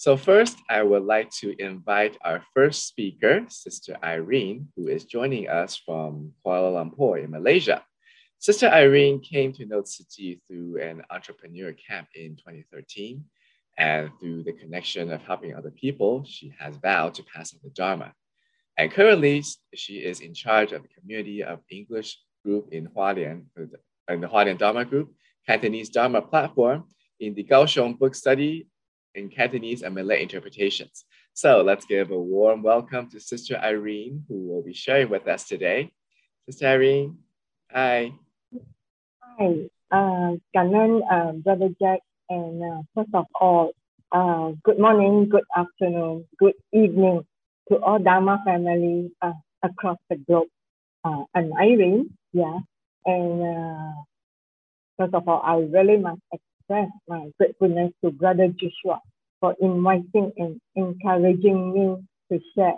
So first, I would like to invite our first speaker, Sister Irene, who is joining us from Kuala Lumpur in Malaysia. Sister Irene came to know Tzu Chi through an entrepreneur camp in 2013, and through the connection of helping other people, she has vowed to pass on the Dharma. And currently, she is in charge of the community of English group in Hualien, in the Hualien Dharma group, Cantonese Dharma platform, in the Kaohsiung book study in Cantonese and Malay interpretations. So let's give a warm welcome to Sister Irene, who will be sharing with us today. Sister Irene, hi. Hi, uh, Ganon, uh, Brother Jack, and uh, first of all, uh, good morning, good afternoon, good evening to all Dharma family uh, across the globe. Uh, I'm Irene, yeah, and uh, first of all, I really must express my gratefulness to Brother Joshua for inviting and encouraging me to share.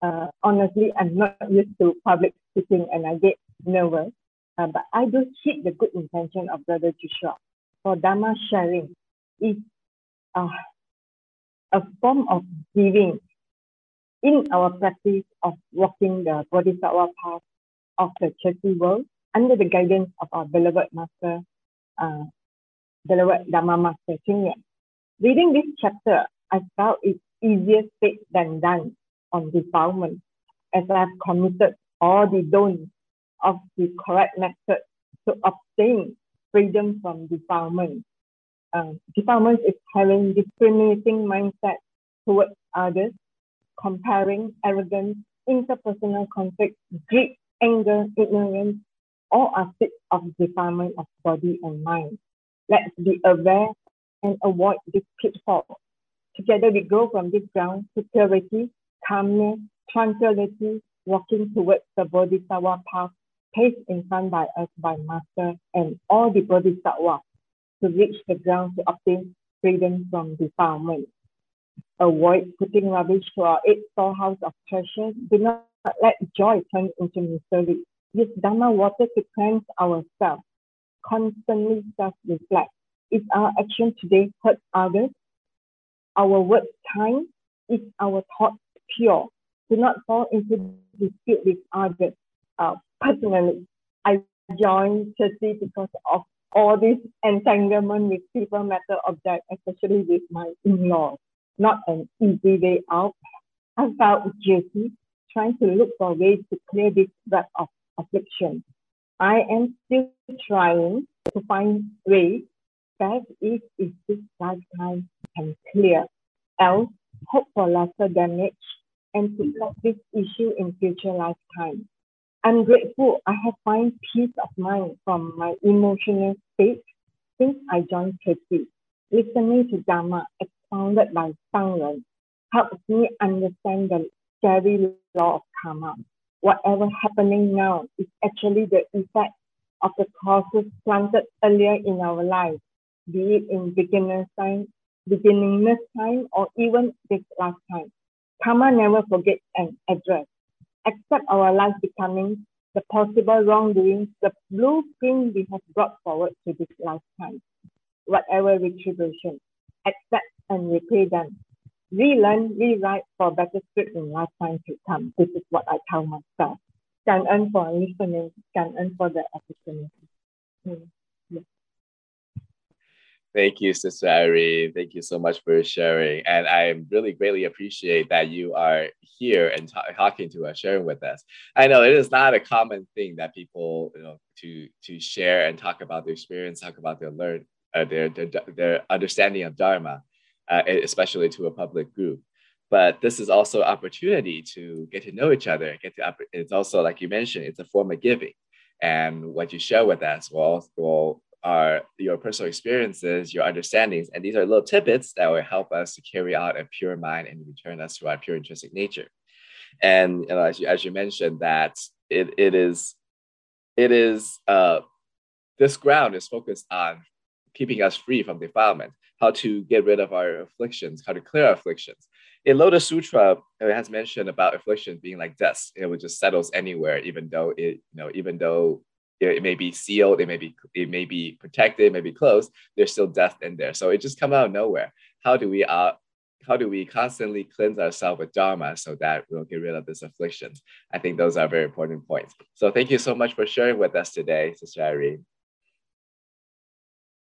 Uh, honestly, I'm not used to public speaking and I get nervous, uh, but I do seek the good intention of Brother Joshua for Dharma sharing is uh, a form of giving in our practice of walking the Bodhisattva path of the Tzu Chi world under the guidance of our beloved Master, uh, beloved Dharma Master Ching Reading this chapter, I felt it's easier said than done on defilement, as I've committed all the don'ts of the correct method to obtain freedom from defilement. Uh, defilement is having discriminating mindset towards others, comparing, arrogance, interpersonal conflict, greed, anger, ignorance, all aspects of defilement of body and mind. Let's be aware and avoid this pitfall. Together we grow from this ground to purity, calmness, tranquility, walking towards the Bodhisattva path paved in front by us by Master and all the Bodhisattva to reach the ground to obtain freedom from defilement. Avoid putting rubbish to our eight storehouse of treasure. Do not let joy turn into misery. Use Dharma water to cleanse ourselves. Constantly self-reflect is our action today hurt others? Our words kind? Is our thoughts pure? Do not fall into dispute with others. Uh, personally, I joined Tzu Chi because of all this entanglement with people matter object, especially with my in-laws. Not an easy way out. I felt guilty trying to look for ways to clear this web of affliction. I am still trying to find ways that if this lifetime can clear, else hope for lesser damage and to solve this issue in future lifetime. I'm grateful I have found peace of mind from my emotional state since I joined KP. Listening to Dharma expounded by Shangren helps me understand the scary law of karma. Whatever happening now is actually the effect of the causes planted earlier in our life be it in beginner's time, beginningless time, or even this lifetime. Karma never forgets an address. Accept our life becoming the possible wrongdoings, the blueprint we have brought forward to this lifetime. Whatever retribution, accept and repay them relearn, rewrite for better script in lifetime to come. This is what I tell myself. Can earn for listening, can earn for the opportunity. Mm. Thank you, Sister Irene. Thank you so much for sharing. And I really greatly appreciate that you are here and t- talking to us, sharing with us. I know it is not a common thing that people, you know, to to share and talk about their experience, talk about their learn, uh, their, their their understanding of Dharma uh, especially to a public group. But this is also opportunity to get to know each other. Get to it's also like you mentioned, it's a form of giving, and what you share with us will will are your personal experiences, your understandings, and these are little tidbits that will help us to carry out a pure mind and return us to our pure intrinsic nature. And you know, as, you, as you mentioned, that it, it is, it is, uh, this ground is focused on keeping us free from defilement, how to get rid of our afflictions, how to clear our afflictions. In Lotus Sutra, it has mentioned about afflictions being like dust. It would just settles anywhere, even though it, you know, even though it may be sealed, it may be it may be protected, it may be closed. There's still death in there, so it just come out of nowhere. How do we uh, how do we constantly cleanse ourselves with Dharma so that we'll get rid of this afflictions? I think those are very important points. So thank you so much for sharing with us today, Sister Irene.